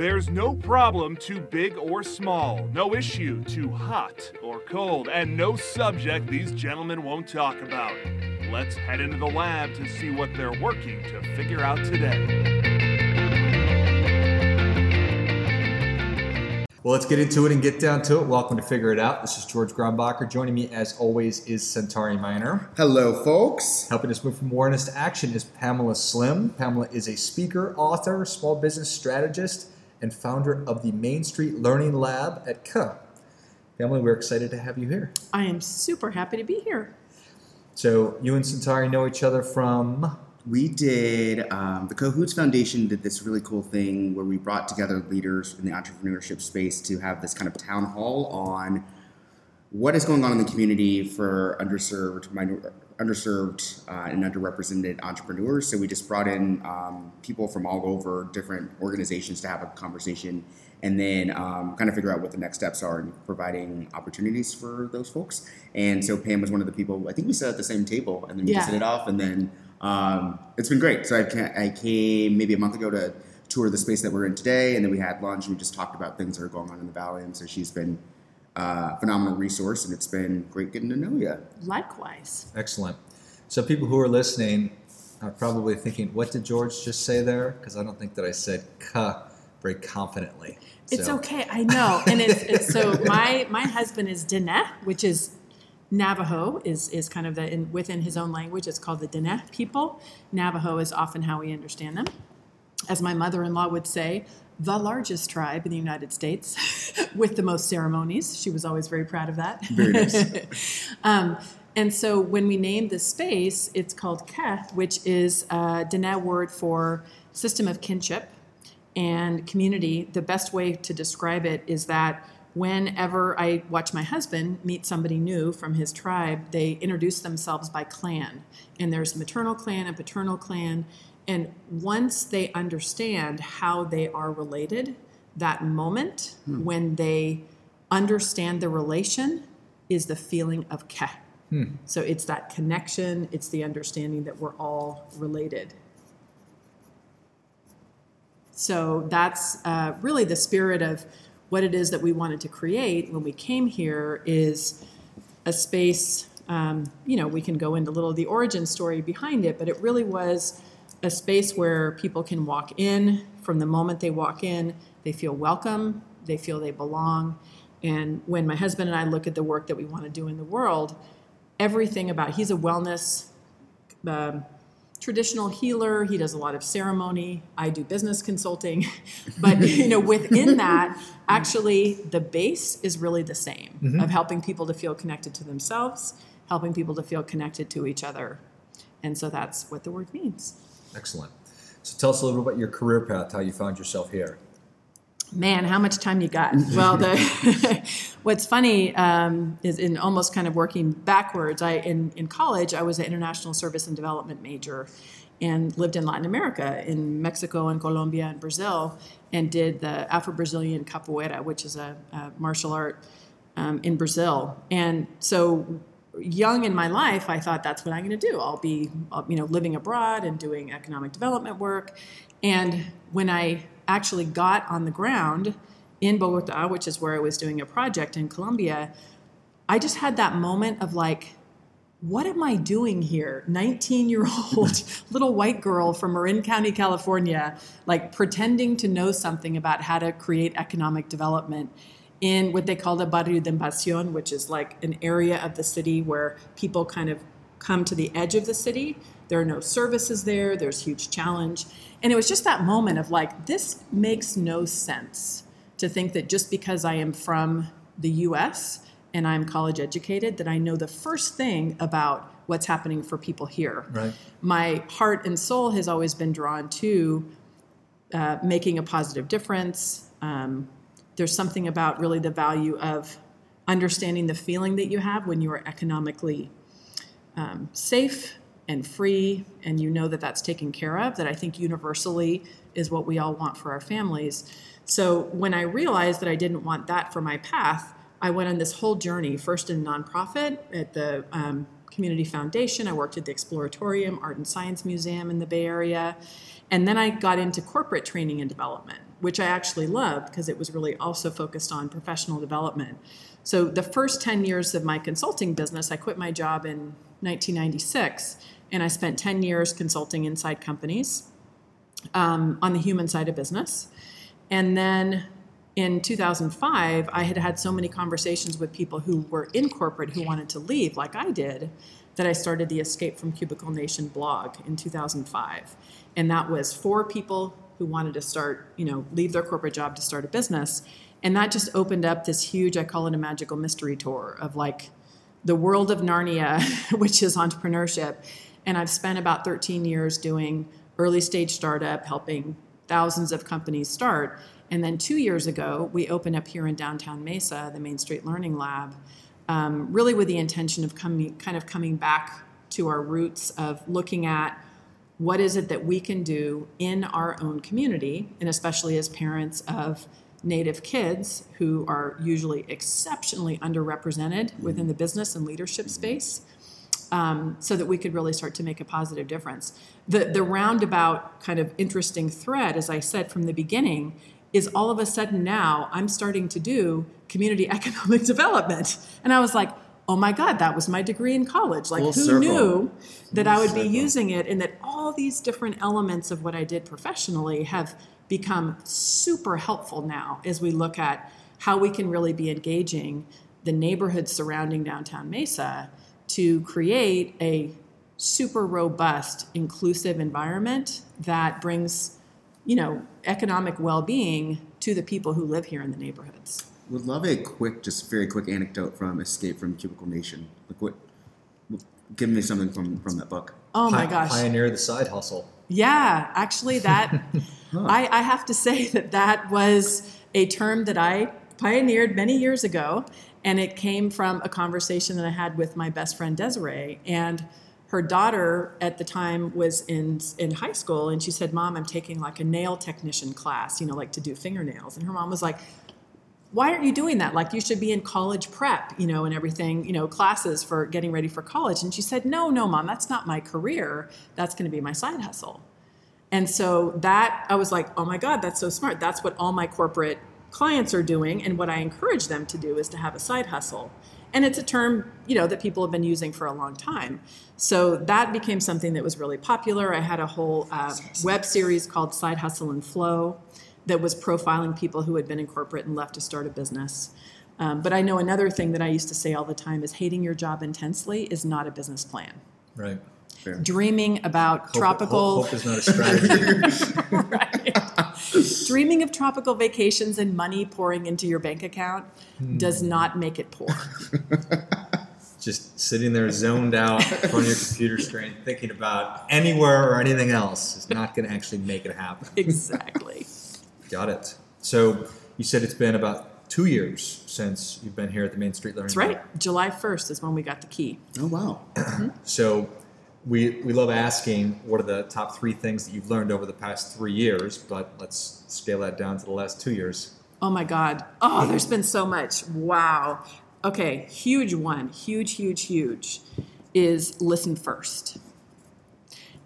There's no problem too big or small, no issue too hot or cold, and no subject these gentlemen won't talk about. Let's head into the lab to see what they're working to figure out today. Well, let's get into it and get down to it. Welcome to Figure It Out. This is George Grombacher. Joining me, as always, is Centauri Minor. Hello, folks. Helping us move from awareness to action is Pamela Slim. Pamela is a speaker, author, small business strategist, and founder of the Main Street Learning Lab at K'é. Pamela, we're excited to have you here. I am super happy to be here. So, you and Centauri know each other from we did um, the Cahoots Foundation did this really cool thing where we brought together leaders in the entrepreneurship space to have this kind of town hall on what is going on in the community for underserved, minor, underserved uh, and underrepresented entrepreneurs. So we just brought in um, people from all over different organizations to have a conversation and then um, kind of figure out what the next steps are in providing opportunities for those folks. And so Pam was one of the people. I think we sat at the same table, and then we yeah. set it off, and then um, it's been great. So I, I came maybe a month ago to tour the space that we're in today, and then we had lunch and we just talked about things that are going on in the valley. And so she's been uh, phenomenal resource, and it's been great getting to know you. Likewise. Excellent. So people who are listening are probably thinking, "What did George just say there?" Because I don't think that I said "ka" very confidently. It's so. okay, I know, and it's, it's so my my husband is Diné, which is Navajo is, is kind of the, in, within his own language, it's called the Diné people. Navajo is often how we understand them. As my mother in law would say, the largest tribe in the United States with the most ceremonies. She was always very proud of that. Very nice. um, and so when we named this space, it's called K'é, which is a Diné word for system of kinship and community. The best way to describe it is that whenever I watch my husband meet somebody new from his tribe, they introduce themselves by clan. And there's maternal clan and paternal clan. And once they understand how they are related, that moment hmm. when they understand the relation is the feeling of K'é. Hmm. So it's that connection, it's the understanding that we're all related. So that's uh, really the spirit of what it is that we wanted to create when we came here is a space. Um, you know, we can go into a little of the origin story behind it, but it really was a space where people can walk in from the moment they walk in, they feel welcome, they feel they belong. And when my husband and I look at the work that we want to do in the world, everything about he's a wellness um, traditional healer. He does a lot of ceremony. I do business consulting. but you know, within that, actually the base is really the same mm-hmm. of helping people to feel connected to themselves, helping people to feel connected to each other. And so that's what the word means. Excellent. So tell us a little bit about your career path, how you found yourself here man, how much time you got? Well, the, what's funny um, is in almost kind of working backwards. I in in college, I was an international service and development major, and lived in Latin America, in Mexico and Colombia and Brazil, and did the Afro-Brazilian capoeira, which is a, a martial art um, in Brazil. And so young in my life, I thought that's what I'm going to do. I'll be, uh, you know, living abroad and doing economic development work. And when I actually got on the ground in Bogota, which is where I was doing a project in Colombia, I just had that moment of like, what am I doing here? 19 year old little white girl from Marin County, California, like pretending to know something about how to create economic development in what they call the Barrio de Invasión, which is like an area of the city where people kind of come to the edge of the city. There are no services there, there's huge challenge. And it was just that moment of like, this makes no sense to think that just because I am from the US and I'm college educated, that I know the first thing about what's happening for people here. Right. My heart and soul has always been drawn to uh, making a positive difference. Um, there's something about really the value of understanding the feeling that you have when you are economically um, safe and free, and you know that that's taken care of, that I think universally is what we all want for our families. So when I realized that I didn't want that for my path, I went on this whole journey, first in nonprofit at the um, Community Foundation. I worked at the Exploratorium Art and Science Museum in the Bay Area. And then I got into corporate training and development. Which I actually loved because it was really also focused on professional development. So the first 10 years of my consulting business, I quit my job in 1996, and I spent 10 years consulting inside companies um, on the human side of business. And then in 2005, I had had so many conversations with people who were in corporate who wanted to leave, like I did, that I started the Escape from Cubicle Nation blog in 2005. And that was for people who wanted to start, you know, leave their corporate job to start a business. And that just opened up this huge, I call it a magical mystery tour of like the world of Narnia, which is entrepreneurship. And I've spent about 13 years doing early stage startup, helping thousands of companies start. And then two years ago, we opened up here in downtown Mesa, the Main Street Learning Lab, um, really with the intention of coming, kind of coming back to our roots of looking at what is it that we can do in our own community, and especially as parents of Native kids who are usually exceptionally underrepresented within the business and leadership space. Um, so that we could really start to make a positive difference. The, the roundabout kind of interesting thread, as I said from the beginning, is all of a sudden now I'm starting to do community economic development. And I was like, oh my God, that was my degree in college. Like, Full who circle. knew that Full I would circle. be using it and that all these different elements of what I did professionally have become super helpful now as we look at how we can really be engaging the neighborhoods surrounding downtown Mesa to create a super robust, inclusive environment that brings, you know, economic well-being to the people who live here in the neighborhoods. Would love a quick, just very quick anecdote from Escape from Cubicle Nation. Like what? Give me something from from that book. Oh my Pi- gosh. Pioneer the side hustle. Yeah, actually, that I, I have to say that that was a term that I pioneered many years ago, and it came from a conversation that I had with my best friend Desiree, and her daughter at the time was in in high school, and she said, "Mom, I'm taking like a nail technician class, you know, like to do fingernails," and her mom was like. Why aren't you doing that? Like you should be in college prep, you know, and everything, you know, classes for getting ready for college. And she said, No, no, mom, that's not my career. That's going to be my side hustle. And so that I was like, oh my God, that's so smart. That's what all my corporate clients are doing. And what I encourage them to do is to have a side hustle. And it's a term, you know, that people have been using for a long time. So that became something that was really popular. I had a whole uh, web series called Side Hustle and Flow that was profiling people who had been in corporate and left to start a business. Um, but I know another thing that I used to say all the time is hating your job intensely is not a business plan. Right. Fair. Dreaming about Hope- tropical Hope, hope is not a strategy. right. Dreaming of tropical vacations and money pouring into your bank account does not make it poor. Just sitting there zoned out of your computer screen, thinking about anywhere or anything else is not going to actually make it happen. exactly. Got it. So you said it's been about two years since you've been here at the Main Street Learning. That's Lab. right. July 1st is when we got the key. Oh wow. So we we love asking what are the top three things that you've learned over the past three years, but let's scale that down to the last two years. Oh my God. Oh, there's been so much. Wow. Okay, huge one, huge, huge, huge, is listen first.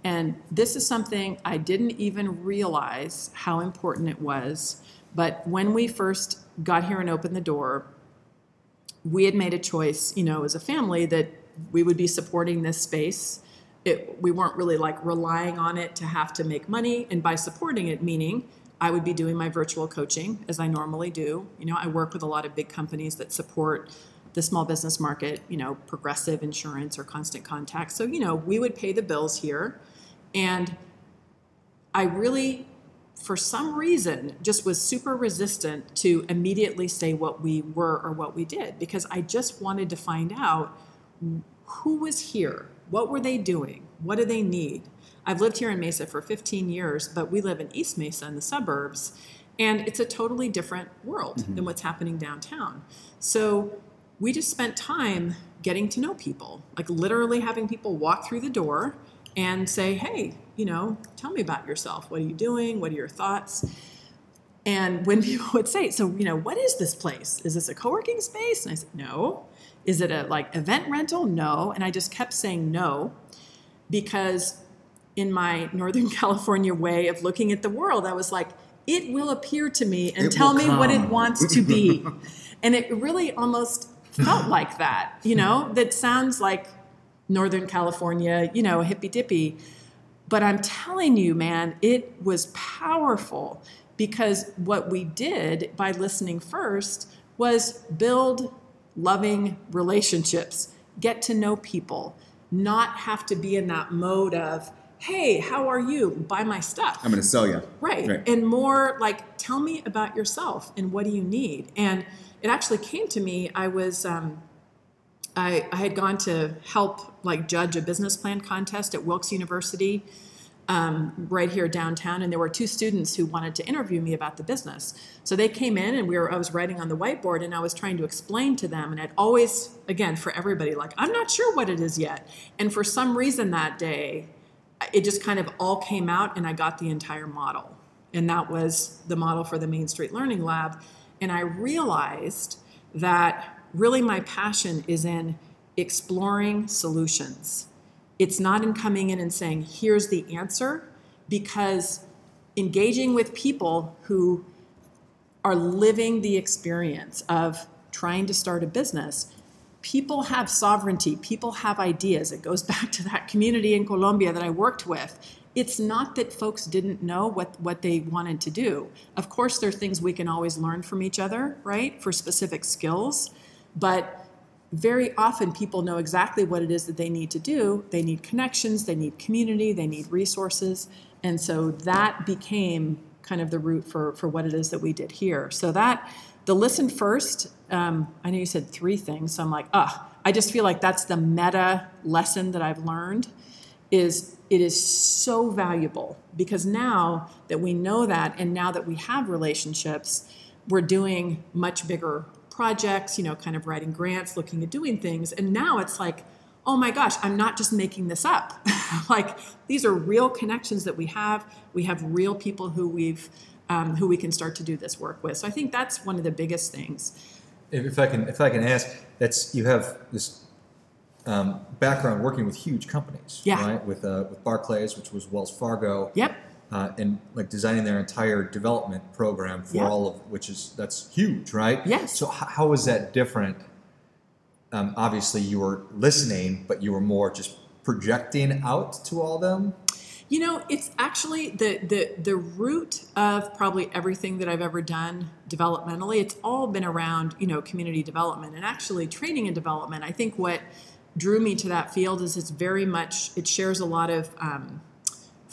And this is something I didn't even realize how important it was. But when we first got here and opened the door, we had made a choice, you know, as a family that we would be supporting this space. It, we weren't really like relying on it to have to make money. And by supporting it, meaning I would be doing my virtual coaching as I normally do. You know, I work with a lot of big companies that support the small business market, you know, progressive insurance or constant contact. So, you know, we would pay the bills here. And I really, for some reason, just was super resistant to immediately say what we were or what we did because I just wanted to find out who was here, what were they doing, what do they need. I've lived here in Mesa for 15 years, but we live in East Mesa in the suburbs, and it's a totally different world mm-hmm. than what's happening downtown. So we just spent time getting to know people, like literally having people walk through the door and say, hey, you know, tell me about yourself. What are you doing? What are your thoughts? And when people would say, so, you know, what is this place? Is this a co working space? And I said, no. Is it a like event rental? No. And I just kept saying no because in my Northern California way of looking at the world, I was like, it will appear to me and It tell me what it wants to be. and it really almost felt like that, you know, that sounds like Northern California, you know, hippy dippy. But I'm telling you, man, it was powerful because what we did by listening first was build loving relationships, get to know people, not have to be in that mode of, hey, how are you? Buy my stuff. I'm going to sell you. Right. And more like, tell me about yourself and what do you need? And it actually came to me. I was, um, I, I had gone to help like judge a business plan contest at Wilkes University um, right here downtown, and there were two students who wanted to interview me about the business. So they came in, and we were I was writing on the whiteboard, and I was trying to explain to them, and I'd always again for everybody like I'm not sure what it is yet, and for some reason that day, it just kind of all came out, and I got the entire model, and that was the model for the Main Street Learning Lab, and I realized that really my passion is in exploring solutions it's not in coming in and saying, here's the answer, because engaging with people who are living the experience of trying to start a business, people have sovereignty, people have ideas. It goes back to that community in Colombia that I worked with. It's not that folks didn't know what, what they wanted to do. Of course, there are things we can always learn from each other, right, for specific skills. But very often people know exactly what it is that they need to do. They need connections, they need community, they need resources. And so that became kind of the root for, for what it is that we did here. So that, the listen first, um, I know you said three things. So I'm like, ah, I just feel like that's the meta lesson that I've learned is it is so valuable because now that we know that and now that we have relationships, we're doing much bigger projects, you know, kind of writing grants, looking at doing things. And now it's like, oh my gosh, I'm not just making this up. like these are real connections that we have. We have real people who we've um, who we can start to do this work with. So I think that's one of the biggest things. If, if I can, if I can ask, that's you have this um, background working with huge companies, Yeah. right? With uh, with Barclays, which was Wells Fargo, Yep. Uh, and like designing their entire development program for Yeah. all of which is that's huge, right? Yes. So h- how is that different? Um, obviously, you were listening, but you were more just projecting out to all them. You know, it's actually the the the root of probably everything that I've ever done developmentally. It's all been around, you know, community development and actually training and development. I think what drew me to that field is it's very much it shares a lot of um,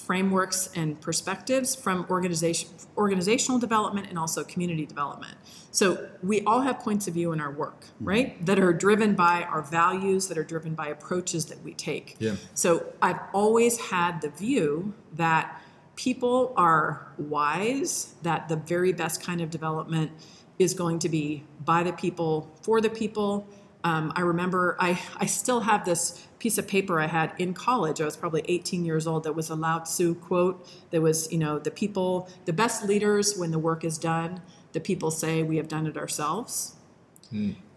frameworks and perspectives from organization organizational development and also community development. So we all have points of view in our work, mm-hmm. right? That are driven by our values, that are driven by approaches that we take. Yeah. So I've always had the view that people are wise, that the very best kind of development is going to be by the people, for the people. Um, I remember I, I still have this piece of paper I had in college. I was probably 18 years old. That was a Lao Tzu quote. That was, you know, the people, the best leaders when the work is done, the people say we have done it ourselves.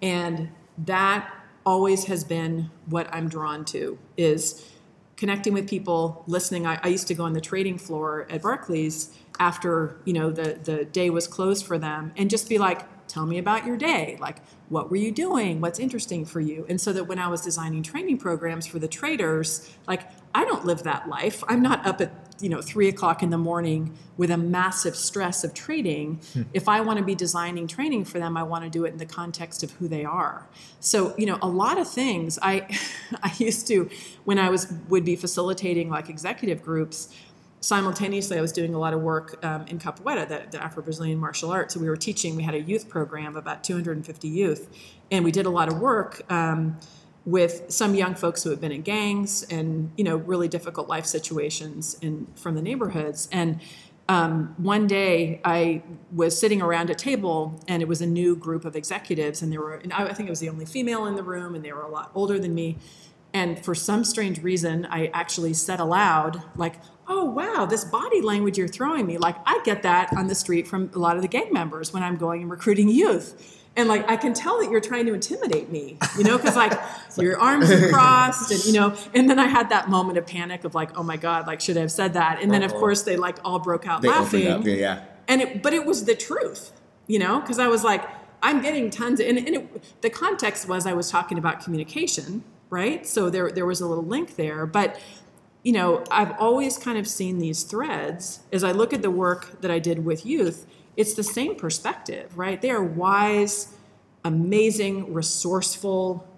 And that always has been what I'm drawn to is connecting with people, listening. I, I used to go on the trading floor at Barclays after you know the the day was closed for them, and just be like, "Tell me about your day. Like, what were you doing? What's interesting for you?" And so that when I was designing training programs for the traders, like I don't live that life. I'm not up at you know three o'clock in the morning with a massive stress of trading. Hmm. If I want to be designing training for them, I want to do it in the context of who they are. So you know, a lot of things I I used to when I was would be facilitating like executive groups. Simultaneously, I was doing a lot of work um, in Capoeira, the, the Afro-Brazilian martial arts. So we were teaching. We had a youth program, about 250 youth, and we did a lot of work. Um, with some young folks who had been in gangs and you know really difficult life situations in from the neighborhoods and um, one day I was sitting around a table and it was a new group of executives and there were and I think it was the only female in the room and they were a lot older than me and for some strange reason I actually said aloud like oh wow this body language you're throwing me like I get that on the street from a lot of the gang members when I'm going and recruiting youth and like I can tell that you're trying to intimidate me, you know, because like your arms are crossed, and you know, and then I had that moment of panic of like, oh my god, like should I have said that? And then of course they like all broke out They laughing, up. Yeah, yeah. and it, but it was the truth, you know, because I was like, I'm getting tons, of, and, and it, the context was I was talking about communication, right? So there there was a little link there, but you know, I've always kind of seen these threads as I look at the work that I did with youth. It's the same perspective, right? They are wise, amazing, resourceful,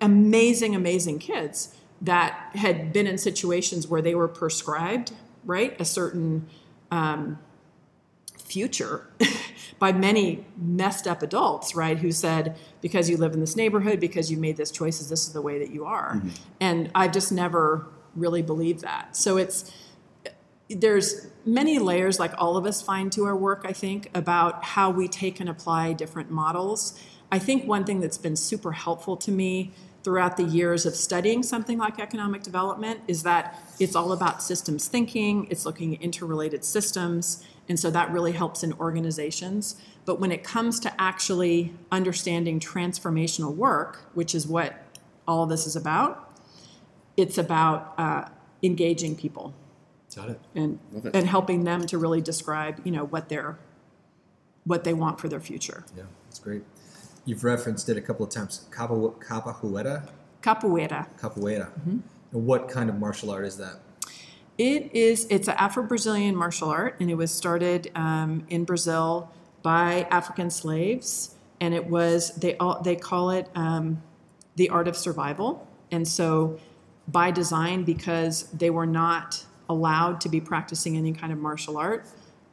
amazing, amazing kids that had been in situations where they were prescribed, right, a certain um, future by many messed up adults, right, who said, because you live in this neighborhood, because you made this choices, this is the way that you are. Mm-hmm. And I've just never really believe that. So it's, there's many layers, like all of us find to our work, I think, about how we take and apply different models. I think one thing that's been super helpful to me throughout the years of studying something like economic development is that it's all about systems thinking, it's looking at interrelated systems, and so that really helps in organizations. But when it comes to actually understanding transformational work, which is what all this is about, it's about uh, engaging people. Got it. And, it. and helping them to really describe, you know, what they're what they want for their future. Yeah, that's great. You've referenced it a couple of times. Capoeira. Capoeira. Capoeira. Mm-hmm. And what kind of martial art is that? It is. It's an Afro-Brazilian martial art, and it was started um, in Brazil by African slaves, and it was they all they call it um, the art of survival, and so by design because they were not allowed to be practicing any kind of martial art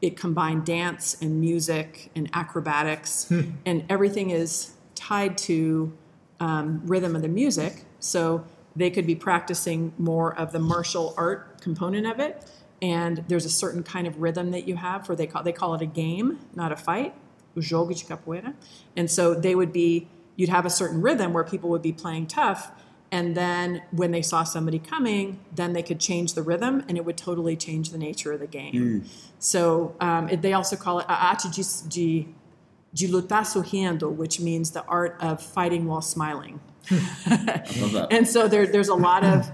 it combined dance and music and acrobatics, hmm. and everything is tied to um, rhythm of the music. So they could be practicing more of the martial art component of it, and there's a certain kind of rhythm that you have for they call they call it a game, not a fight. O jogo de capoeira, and so they would be you'd have a certain rhythm where people would be playing tough and then when they saw somebody coming, then they could change the rhythm and it would totally change the nature of the game. Mm. So um, it, they also call it a arte de, de lutar sorrindo, which means the art of fighting while smiling. and so there, there's a lot of,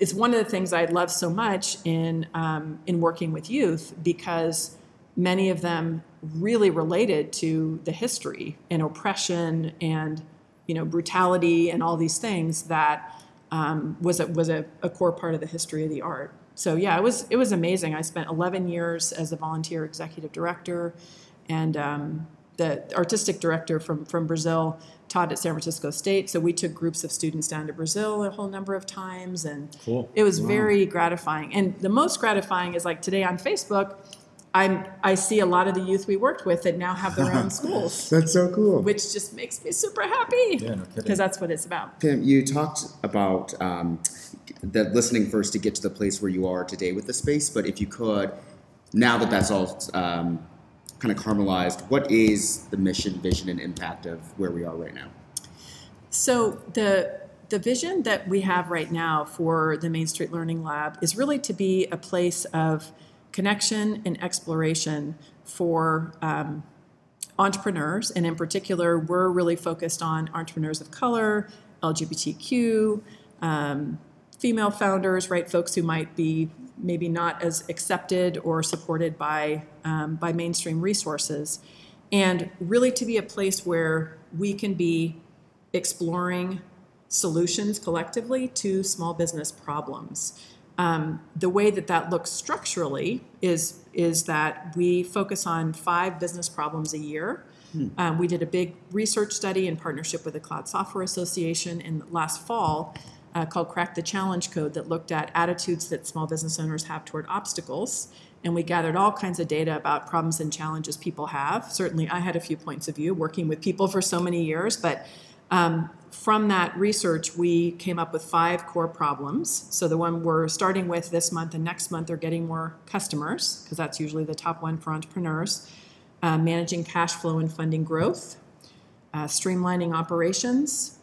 it's one of the things I love so much in, um, in working with youth because many of them really related to the history and oppression and you know brutality and all these things that um, was a, was a, a, core part of the history of the art. So yeah, it was it was amazing. I spent 11 years as a volunteer executive director, and um, the artistic director from from Brazil taught at San Francisco State. So we took groups of students down to Brazil a whole number of times, and cool. it was wow. very gratifying. And the most gratifying is like today on Facebook. I'm, I see a lot of the youth we worked with that now have their own schools. that's so cool. Which just makes me super happy. Yeah, no Because that's what it's about. Pam, you talked about um, the listening first to get to the place where you are today with the space, but if you could, now that that's all um, kind of caramelized, what is the mission, vision, and impact of where we are right now? So the the vision that we have right now for the Main Street Learning Lab is really to be a place of connection and exploration for um, entrepreneurs. And in particular, we're really focused on entrepreneurs of color, LGBTQ, um, female founders, right? Folks who might be maybe not as accepted or supported by, um, by mainstream resources. And really to be a place where we can be exploring solutions collectively to small business problems. Um, the way that that looks structurally is is that we focus on five business problems a year. Hmm. Um, we did a big research study in partnership with the Cloud Software Association in last fall uh, called Crack the Challenge Code that looked at attitudes that small business owners have toward obstacles. And we gathered all kinds of data about problems and challenges people have. Certainly, I had a few points of view working with people for so many years, but um, from that research, we came up with five core problems. So, the one we're starting with this month and next month are getting more customers, because that's usually the top one for entrepreneurs, uh, managing cash flow and funding growth, uh, streamlining operations,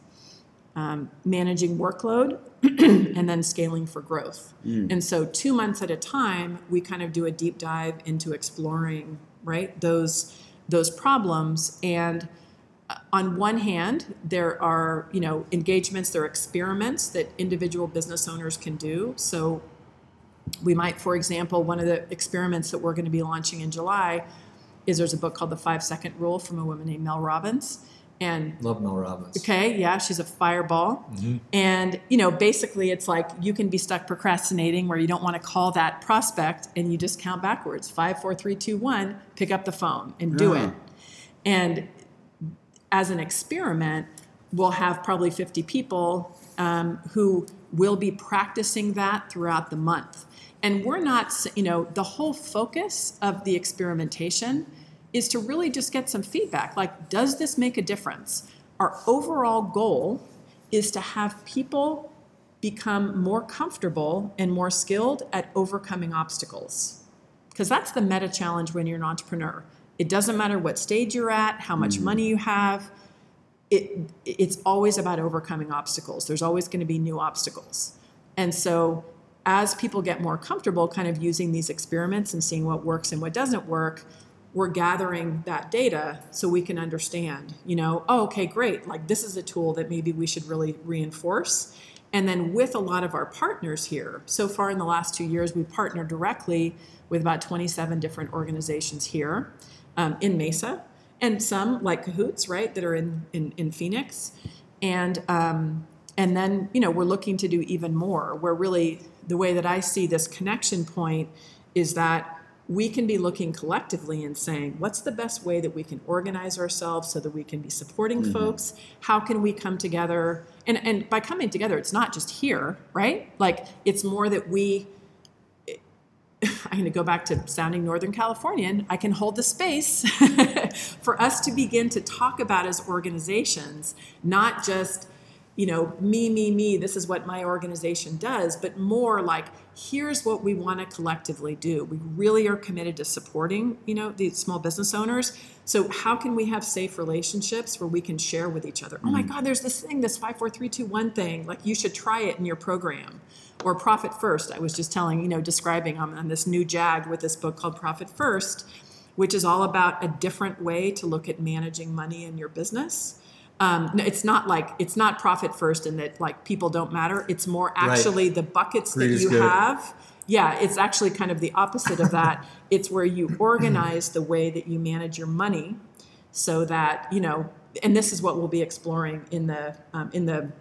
um, managing workload, and then scaling for growth. Mm. And so, two months at a time, we kind of do a deep dive into exploring right those those problems and on one hand, there are you know engagements, there are experiments that individual business owners can do. So we might, for example, one of the experiments that we're going to be launching in July is there's a book called The Five Second Rule from a woman named Mel Robbins. And Love Mel Robbins. Okay, yeah, she's a fireball. Mm-hmm. And, you know, basically it's like you can be stuck procrastinating where you don't want to call that prospect and you just count backwards five, four, three, two, one, pick up the phone and do Yeah. it. And as an experiment, we'll have probably 50 people um, who will be practicing that throughout the month. And we're not, you know, the whole focus of the experimentation is to really just get some feedback. Like, does this make a difference? Our overall goal is to have people become more comfortable and more skilled at overcoming obstacles because that's the meta challenge when you're an entrepreneur. It doesn't matter what stage you're at, how much mm. money you have. It it's always about overcoming obstacles. There's always going to be new obstacles. And so as people get more comfortable kind of using these experiments and seeing what works and what doesn't work, we're gathering that data so we can understand, you know, oh, okay, great. Like this is a tool that maybe we should really reinforce. And then with a lot of our partners here, so far in the last two years, we've partnered directly with about 27 different organizations here um, in Mesa, and some like Cahoots, right, that are in in, in Phoenix, and um, and then you know we're looking to do even more. We're really the way that I see this connection point is that we can be looking collectively and saying, what's the best way that we can organize ourselves so that we can be supporting folks? How can we come together? And, and by coming together, it's not just here, right? Like, it's more that we, I'm going to go back to sounding Northern Californian. I can hold the space for us to begin to talk about as organizations, not just, you know, me, me, me, this is what my organization does, but more like, here's what we want to collectively do. We really are committed to supporting, you know, these small business owners. So how can we have safe relationships where we can share with each other? Oh my God, there's this thing, this five, four, three, two, one thing. Like you should try it in your program. Or Profit First. I was just telling, you know, describing um, on this new JAG with this book called Profit First, which is all about a different way to look at managing money in your business. Um, no, it's not like it's not profit first and that like people don't matter. It's more actually the buckets Greed that you good. have. Yeah, it's actually kind of the opposite of that. it's where you organize the way that you manage your money, so that you know. And this is what we'll be exploring in the um, in the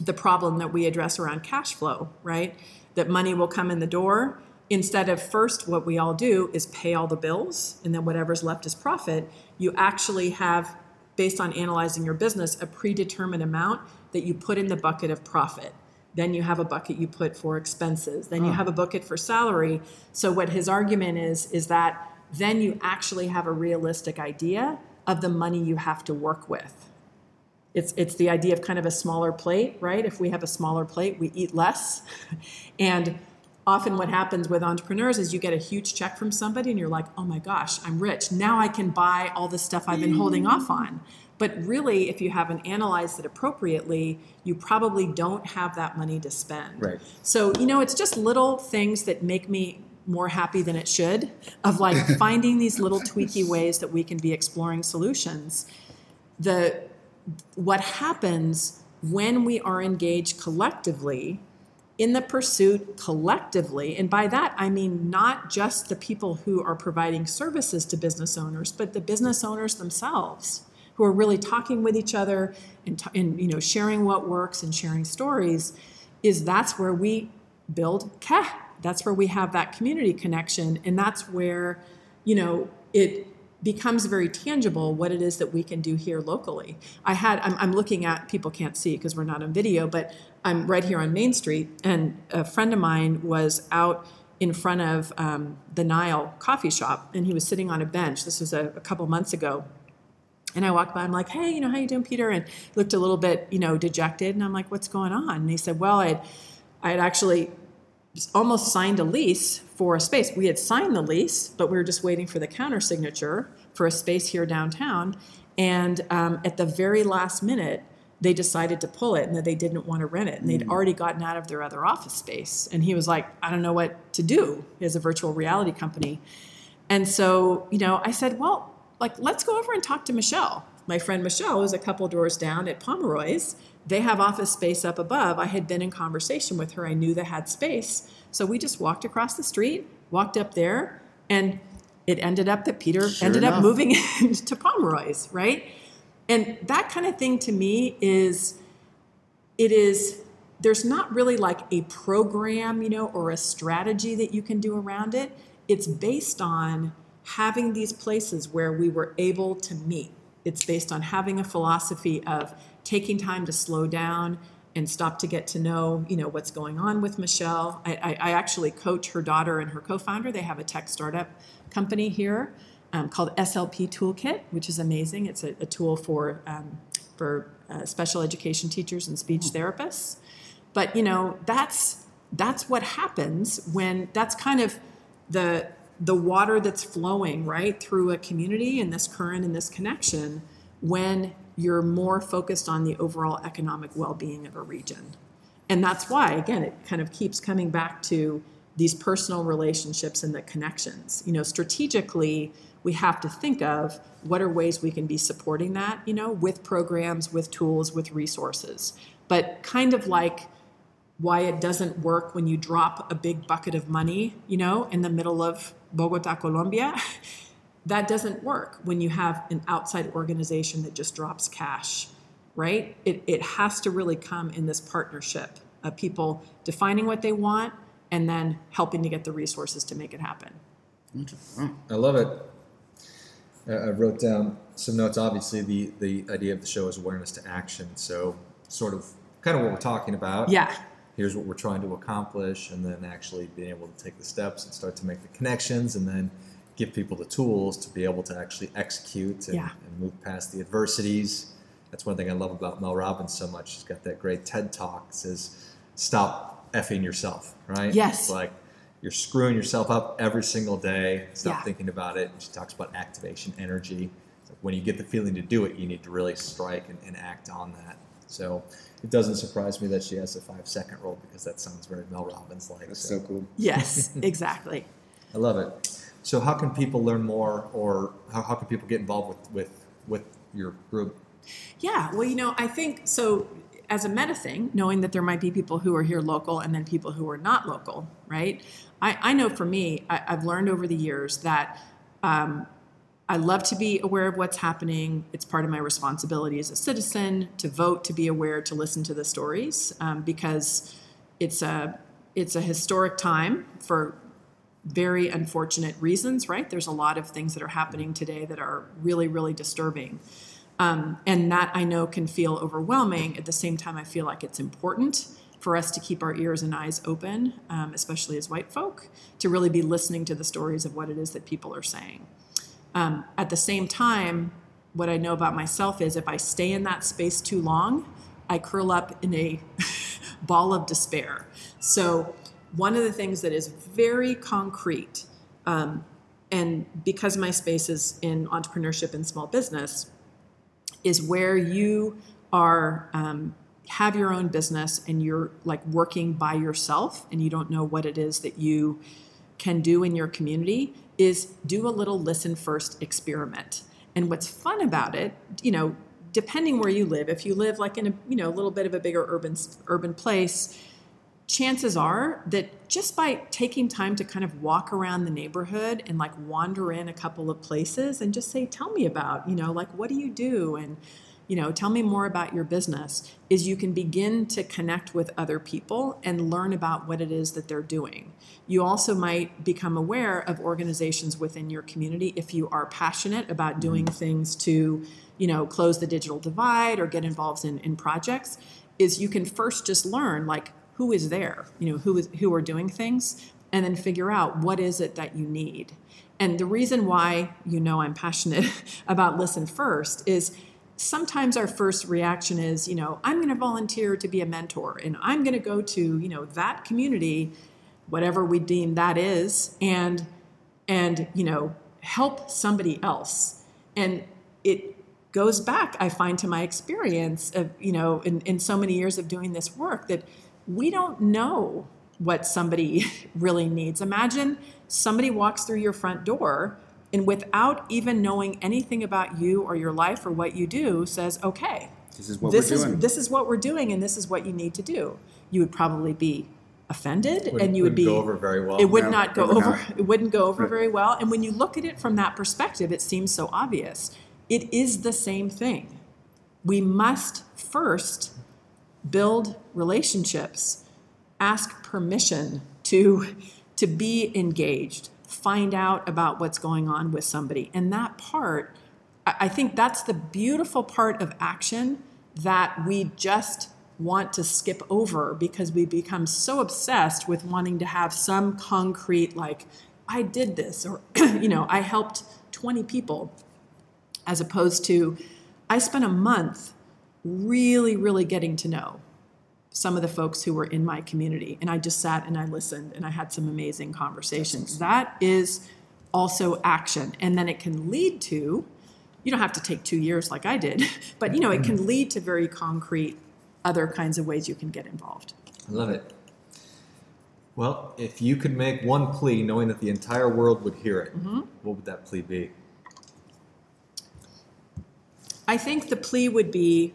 the problem that we address around cash flow, right? That money will come in the door. Instead of first, what we all do is pay all the bills, and then whatever's left is profit. You actually have, based on analyzing your business, a predetermined amount that you put in the bucket of profit. Then you have a bucket you put for expenses. Then you hmm. have a bucket for salary. So what his argument is is that then you actually have a realistic idea of the money you have to work with it's it's the idea of kind of a smaller plate, right? If we have a smaller plate, we eat less. and often what happens with entrepreneurs is you get a huge check from somebody and you're like, "Oh my gosh, I'm rich. Now I can buy all the stuff I've been holding off on." But really, if you haven't analyzed it appropriately, you probably don't have that money to spend. Right. So, you know, it's just little things that make me more happy than it should of like finding these little tweaky ways that we can be exploring solutions. The what happens when we are engaged collectively in the pursuit collectively and by that i mean not just the people who are providing services to business owners but the business owners themselves who are really talking with each other and, and you know sharing what works and sharing stories is that's where we build K'é. that's where we have that community connection and that's where you know it becomes very tangible what it is that we can do here locally. I had I'm, I'm looking at people can't see because we're not on video, but I'm right here on Main Street, and a friend of mine was out in front of um, the Nile coffee shop, and he was sitting on a bench. This was a, a couple months ago. And I walked by. I'm like, "Hey, you know, how you doing, Peter?" And looked a little bit, you know, dejected. And I'm like, "What's going on?" And he said, "Well, I, I had actually almost signed a lease for a space. We had signed the lease, but we were just waiting for the counter signature for a space here downtown. And um, at the very last minute, they decided to pull it and that they didn't want to rent it. And they'd mm. already gotten out of their other office space. And he was like, I don't know what to do as a virtual reality company. And so, you know, I said, well, like, let's go over and talk to Michelle. my friend Michelle, is a couple doors down at Pomeroy's, they have office space up above. I had been in conversation with her. I knew they had space. So we just walked across the street, walked up there, and it ended up that Peter Sure ended enough. up moving to Pomeroy's, right? And that kind of thing to me is it is there's not really like a program, you know, or a strategy that you can do around it. It's based on having these places where we were able to meet. It's based on having a philosophy of taking time to slow down and stop to get to know, you know, what's going on with Michelle. I, I, I actually coach her daughter and her co-founder. They have a tech startup company here um, called SLP Toolkit, which is amazing. It's a, a tool for um, for uh, special education teachers and speech therapists. But you know, that's that's what happens when that's kind of the the water that's flowing right through a community and this current and this connection when you're more focused on the overall economic well-being of a region. And that's why again it kind of keeps coming back to these personal relationships and the connections. You know, strategically we have to think of what are ways we can be supporting that, you know, with programs, with tools, with resources. But kind of like why it doesn't work when you drop a big bucket of money, you know, in the middle of Bogota, Colombia. that doesn't work when you have an outside organization that just drops cash, right? It, it has to really come in this partnership of people defining what they want and then helping to get the resources to make it happen. I love it. I wrote down some notes. Obviously, the the idea of the show is awareness to action. So, sort of, kind of what we're talking about. Yeah. Here's what we're trying to accomplish, and then actually being able to take the steps and start to make the connections, and then give people the tools to be able to actually execute and, Yeah. and move past the adversities. That's one thing I love about Mel Robbins so much. She's got that great TED talk. It says, "Stop effing yourself." Right? Yes. It's like you're screwing yourself up every single day. Stop Yeah. thinking about it. She talks about activation energy. So when you get the feeling to do it, you need to really strike and, and act on that. So it doesn't surprise me that she has a five second rule because that sounds very Mel Robbins like. that's so cool. Yes, exactly. I love it. So how can people learn more or how, how can people get involved with, with, with your group? Yeah, well, you know, I think so. As a meta thing, knowing that there might be people who are here local and then people who are not local, right? I, I know for me, I, I've learned over the years that um, I love to be aware of what's happening. It's part of my responsibility as a citizen to vote, to be aware, to listen to the stories, um, because it's a it's a historic time for very unfortunate reasons. Right? There's a lot of things that are happening today that are really, really disturbing. Um, and that I know can feel overwhelming. At the same time, I feel like it's important for us to keep our ears and eyes open, um, especially as white folk, to really be listening to the stories of what it is that people are saying. Um, at the same time, what I know about myself is if I stay in that space too long, I curl up in a ball of despair. So, one of the things that is very concrete, um, and because my space is in entrepreneurship and small business, is where you are um, have your own business and you're like working by yourself and you don't know what it is that you can do in your community is do a little listen first experiment. And what's fun about it you know depending where you live if you live like in a you know a little bit of a bigger urban urban place chances are that just by taking time to kind of walk around the neighborhood and like wander in a couple of places and just say tell me about you know like what do you do? And you know tell me more about your business is you can begin to connect with other people and learn about what it is that they're doing. You also might become aware of organizations within your community if you are passionate about mm-hmm. doing things to you know close the digital divide or get involved in, in projects is you can first just learn like who is there you know who is who are doing things and then figure out what is it that you need. And the reason why you know i'm passionate about listen first is sometimes our first reaction is you know i'm going to volunteer to be a mentor and i'm going to go to you know that community whatever we deem that is and and you know help somebody else. And it goes back i find to my experience of you know in, in so many years of doing this work that we don't know what somebody really needs imagine somebody walks through your front door and without even knowing anything about you or your life or what you do, says, okay, This is what this we're is doing. this is what we're doing, and this is what you need to do. You would probably be offended, Wouldn't- and you would be go over very well. It would No, not go over. not. It wouldn't go over very well. And when you look at it from that perspective, it seems so obvious. It is the same thing. We must first build relationships, ask permission to to be engaged, find out about what's going on with somebody, and that part. I think that's the beautiful part of action that we just want to skip over because we become so obsessed with wanting to have some concrete, like, I did this, or, you know, I helped 20 people, as opposed to, I spent a month really, really getting to know some of the folks who were in my community. And I just sat and I listened and I had some amazing conversations. That is also action. And then it can lead to, you don't have to take two years like I did, but you know, it can lead to very concrete other kinds of ways you can get involved. I love it. Well, if you could make one plea knowing that the entire world would hear it, Mm-hmm. what would that plea be? I think the plea would be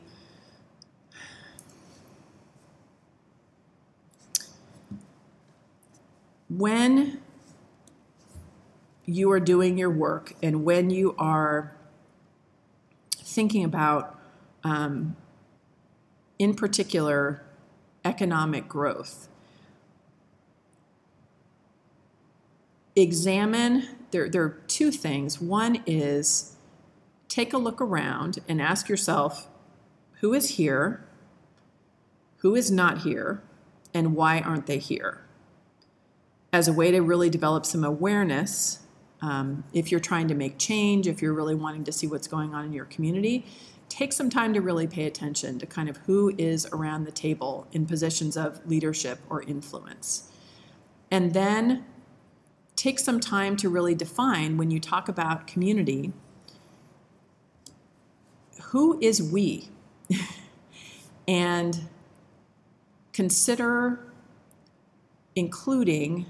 when you are doing your work and when you are thinking about, um, in particular, economic growth, examine there, there are two things. One is take a look around and ask yourself who is here, who is not here, and why aren't they here? As a way to really develop some awareness, um, if you're trying to make change, if you're really wanting to see what's going on in your community, take some time to really pay attention to kind of who is around the table in positions of leadership or influence. And then take some time to really define when you talk about community who is we? and consider including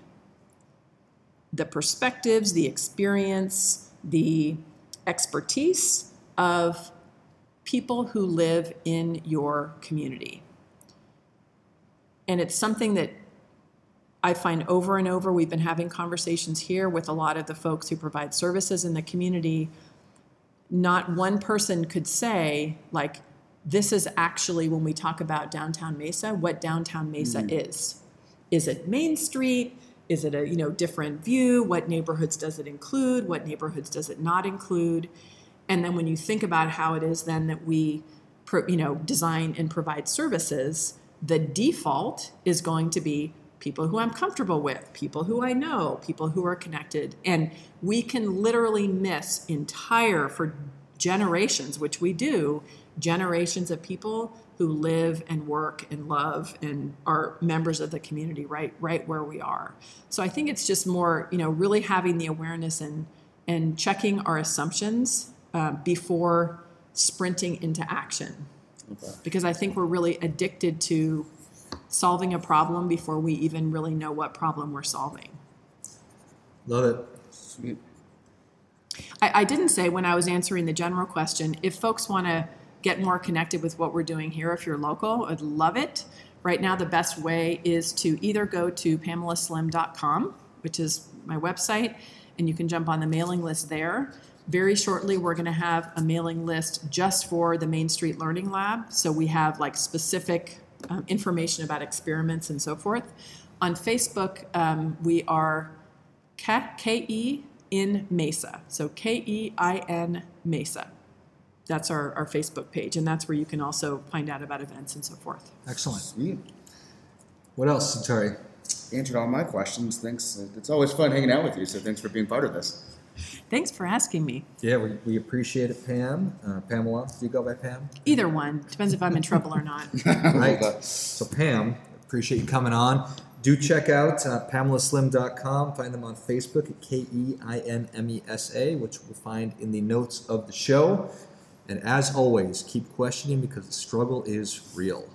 the perspectives, the experience, the expertise of people who live in your community. And it's something that I find over and over, we've been having conversations here with a lot of the folks who provide services in the community. Not one person could say, like, this is actually when we talk about downtown Mesa, what downtown Mesa mm-hmm. is. Is it Main Street? Is it a you know different view? What neighborhoods does it include? What neighborhoods does it not include? And then when you think about how it is then that we you know design and provide services, the default is going to be people who I'm comfortable with, people who I know, people who are connected. And we can literally miss entire for generations, which we do, generations of people who live and work and love and are members of the community right right where we are. So I think it's just more, you know, really having the awareness and and checking our assumptions uh, before sprinting into action. Because I think we're really addicted to solving a problem before we even really know what problem we're solving. Love it. Sweet. I, I didn't say when I was answering the general question, if folks want to get more connected with what we're doing here, if you're local, I'd love it. Right now, the best way is to either go to pamelaslim.com, which is my website, and you can jump on the mailing list there. Very shortly, we're going to have a mailing list just for the Main Street Learning Lab. So we have like specific um, information about experiments and so forth. On Facebook, um, we are K E in Mesa. So K E I N Mesa. That's our, our Facebook page, and that's where you can also find out about events and so forth. Excellent. Sweet. What else, Centauri? Answered all my questions. Thanks. It's always fun hanging out with you. So thanks for being part of this. Thanks for asking me. Yeah, we, we appreciate it, Pam. Uh, Pamela, do you go by Pam? Either one depends if I'm in trouble or not. right. So, Pam, appreciate you coming on. Do check out uh, PamelaSlim.com. Find them on Facebook at K E I N M E S A, which we'll find in the notes of the show. And as always, keep questioning because the struggle is real.